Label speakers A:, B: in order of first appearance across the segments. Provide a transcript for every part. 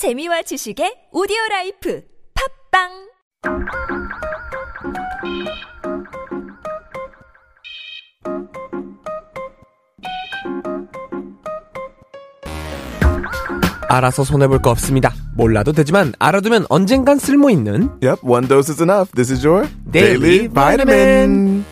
A: 재미와 지식의 오디오 라이프 팝빵
B: 알아서 손해볼 거 없습니다. 몰라도 되지만 알아두면 언젠간 쓸모 있는
C: Yep, one dose is enough. This is your
B: Daily Vitamin.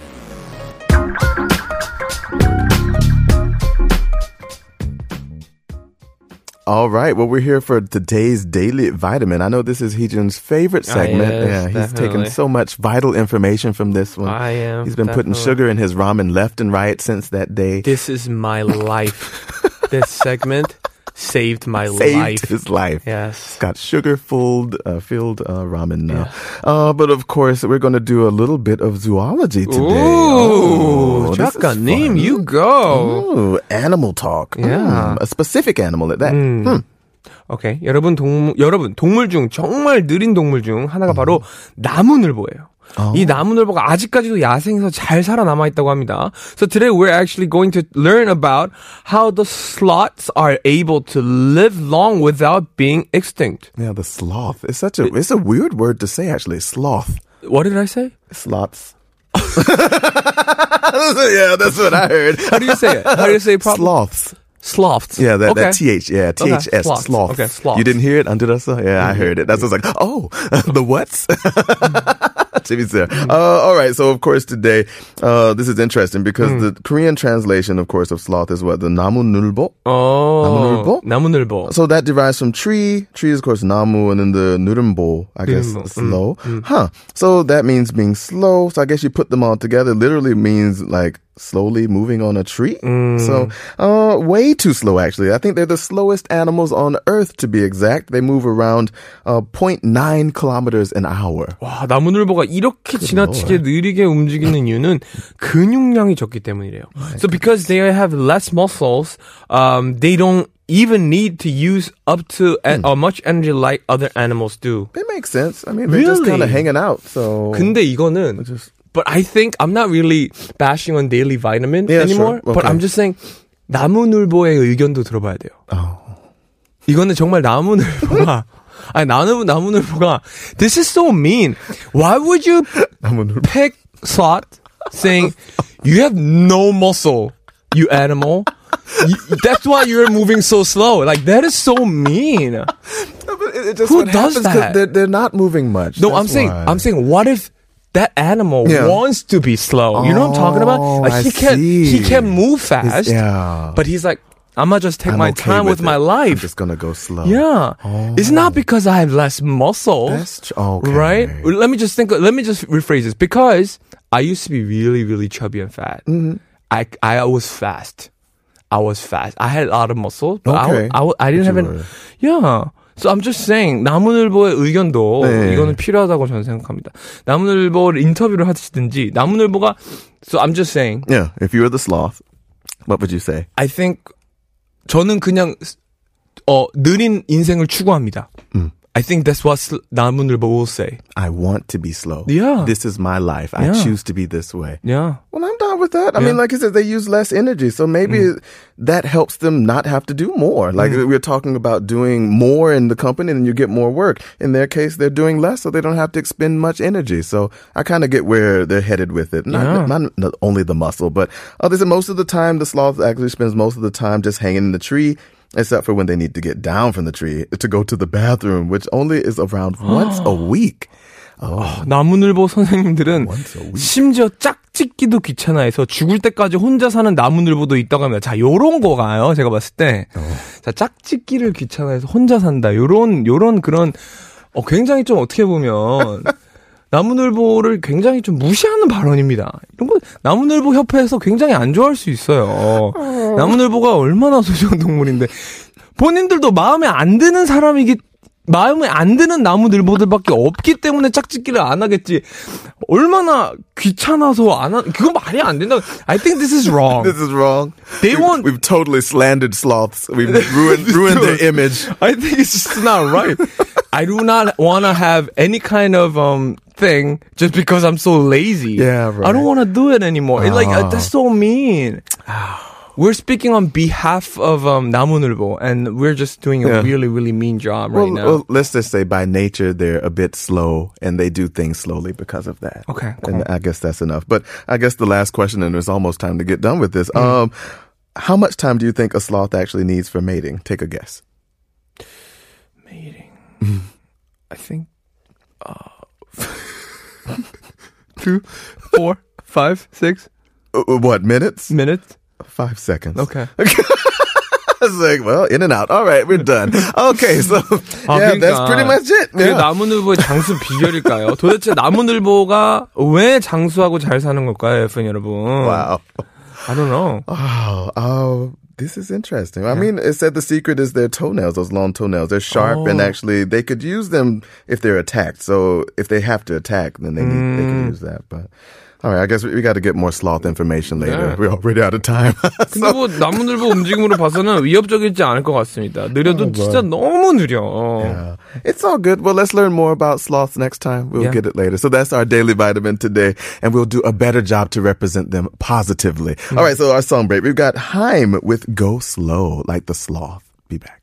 C: All right, well, we're here for today's daily vitamin. I know this is Heejun's favorite
B: Ah,
C: segment. yeah, he's
B: definitely.
C: taken so much vital information from this one.
B: I am,
C: He's been putting sugar in his ramen left and right since that day.
B: This is my life. this segment saved my
C: Saved
B: life.
C: his life.
B: Yes.
C: Got sugar filled, uh, filled uh, ramen now. Uh, but of course, we're going to do a little bit of zoology today.
B: Ooh,
C: Oh,
B: 작가님, you go.
C: Ooh, animal talk.
B: Yeah.
C: Mm, a specific animal at that. Hmm.
B: 오케이. 여러분 동물 여러분 동물 중 정말 느린 동물 중 하나가 바로 나무늘보예요. 이 나무늘보가 아직까지도 야생에서 잘 살아남아 있다고 합니다. So today we're actually going to learn about how the sloths are able to live long without being extinct.
C: Yeah, the sloth. It's such a it's a weird word to say actually. Sloth.
B: What did I say?
C: Sloths. yeah, that's what I heard.
B: How do you say it? How do you say it properly?
C: Sloths.
B: Sloths.
C: Yeah, that,
B: okay.
C: that th. Yeah,
B: Okay,
C: ths.
B: sloths.
C: Sloth.
B: Okay, sloths.
C: You didn't hear it under the sun? Yeah, I heard it. That's what I was like. Oh, the what's? Jimmy's there. Uh, all right. So of course today, uh, this is interesting because the Korean translation, of course, of sloth is what the namu nulbo.
B: 어,
C: 나무늘보?
B: 나무늘보.
C: So that derives from tree. Tree is, of course, namu, and then the nurimbo, I guess,
B: 누름보.
C: slow. Huh. So that means being slow. So I guess you put them all together. Literally means like slowly moving on a tree. So, uh, way too slow, actually. I think they're the slowest animals on earth, to be exact. They move around, uh, 0.9 kilometers an hour.
B: 와, 나무늘보가 이렇게 지나치게 느리게 움직이는 이유는 근육량이 적기 때문이래요. So because they have less muscles, um, they don't even need to use up to a, uh, much energy like other animals do.
C: It makes sense. I mean, they're just
B: Really?
C: kind of hanging out. So,
B: 근데 이거는
C: just-
B: but I think I'm not really bashing on daily vitamin
C: Yeah,
B: anymore.
C: sure.
B: But
C: Okay.
B: I'm just saying 나무늘보의 의견도 들어봐야 돼요.
C: Oh.
B: 이거는 정말 나무늘보가 아니 나무 나무늘보가 this is so mean. Why would you
C: 나무늘보.
B: pick slot saying you have no muscle, you animal. You- that's why you're moving so slow. Like that is so mean.
C: But it- it just
B: Who
C: what
B: does
C: happens 'cause
B: that?
C: They're, they're not moving much.
B: No, I'm
C: That's
B: saying
C: why.
B: I'm saying what if that animal
C: Yeah.
B: wants to be slow? You know what I'm talking about?
C: Oh,
B: Like
C: I
B: he can he
C: see.
B: can move
C: He's-
B: fast.
C: yeah.
B: But he's like I'm gonna just take
C: I'm
B: my
C: okay
B: time with,
C: it.
B: my
C: I'm
B: life.
C: just gonna go slow.
B: Yeah. It's not because I have less muscle.
C: Tr- okay.
B: Right? Let me just think, let me just rephrase this. Because I used to be really, really chubby and fat.
C: Mm-hmm.
B: I, I was fast. I was fast. I had a lot of muscle, but
C: Okay.
B: I, I, I didn't have any. Yeah. So I'm just saying, 나무늘보의 의견도
C: 네.
B: 이거는 필요하다고 저는 생각합니다. 나무늘보를 인터뷰를 하시든지, 나무늘보가, so I'm just saying,
C: Yeah. If you were the sloth, what would you say?
B: I think 저는 그냥 어 느린 인생을 추구합니다.
C: 음.
B: I think that's what Namunulba will say.
C: I want to be slow.
B: Yeah.
C: This is my life.
B: Yeah.
C: I choose to be this way.
B: Yeah.
C: Well, I'm done with that. I
B: yeah.
C: mean, like I said, they use less energy. So maybe
B: mm.
C: that helps them not have to do more. Like mm. we're talking about doing more in the company and you get more work. In their case, they're doing less, so they don't have to expend much energy. So I kind of get where they're headed with it. Not,
B: yeah.
C: not, not only the muscle, but others. And most of the time, the sloth actually spends most of the time just hanging in the tree Except for when they need to get down from the tree to go to the bathroom, which only is around once a week. Oh,
B: 나무늘보 선생님들은. 심지어 짝짓기도 귀찮아해서 죽을 때까지 혼자 사는 나무늘보도 있다고 합니다. 자, 요런 거가요. 제가 봤을 때.
C: 어.
B: 자, 짝짓기를 귀찮아해서 혼자 산다. 요런 요런 그런 어 굉장히 좀 어떻게 보면 나무늘보를 굉장히 좀 무시하는 발언입니다. 이런 거 나무늘보 협회에서 굉장히 안 좋아할 수 있어요. 나무늘보가 얼마나 소중한 동물인데 본인들도 마음에 안 드는 사람이기 마음에 안 드는 나무늘보들밖에 없기 때문에 짝짓기를 안 하겠지. 얼마나 귀찮아서 안 하, 그거 말이 안 된다. I think this is wrong.
C: This is wrong.
B: They
C: we've,
B: want-
C: We've totally slandered sloths. We've ruined ruined their image.
B: I think it's just not right. I do not want to have any kind of um thing just because I'm so lazy.
C: Yeah, right.
B: I don't want to do it anymore. It, like uh,
C: ah.
B: that's so mean. we're speaking on behalf of um, Namunulbo, and we're just doing a
C: yeah.
B: really, really mean job
C: well, right
B: now.
C: Well, let's just say by nature they're a bit slow, and they do things slowly because of that.
B: Okay, cool.
C: and I guess that's enough. But I guess the last question, and it's almost time to get done with this.
B: Mm.
C: Um, how much time do you think a sloth actually needs for mating? Take a guess.
B: Mating. I think uh, two, four, five, six
C: Uh, uh, what minutes?
B: minutes.
C: Five seconds.
B: Okay.
C: I was like, well, in and out. All right, we're done. Okay, so
B: 아,
C: yeah, that's
B: 그러니까
C: pretty much it.
B: 그게
C: Yeah.
B: 나무늘보의 장수 비결일까요? 도대체 나무늘보가 왜 장수하고 잘 사는 걸까요, FN 여러분?
C: Wow.
B: I don't know.
C: Oh, oh, this is interesting. I mean, it said the secret is their toenails, those long toenails. They're sharp and
B: Oh.
C: actually they could use them if they're attacked. So if they have to attack, then they need, they can mm. use that. But all right, I guess we got to get more sloth information later. We're already out of time.
B: 근데 뭐 나무늘보 움직임으로 봐서는 위협적이지 않을 것 같습니다. 느려도 oh, 진짜 너무 느려.
C: Yeah. It's all good. Well, let's learn more about sloths next time. We'll
B: yeah.
C: get it later. So that's our daily vitamin today, and we'll do a better job to represent them positively. Mm. All right, so our song break. We've got HAIM with Go Slow, like the sloth. Be back.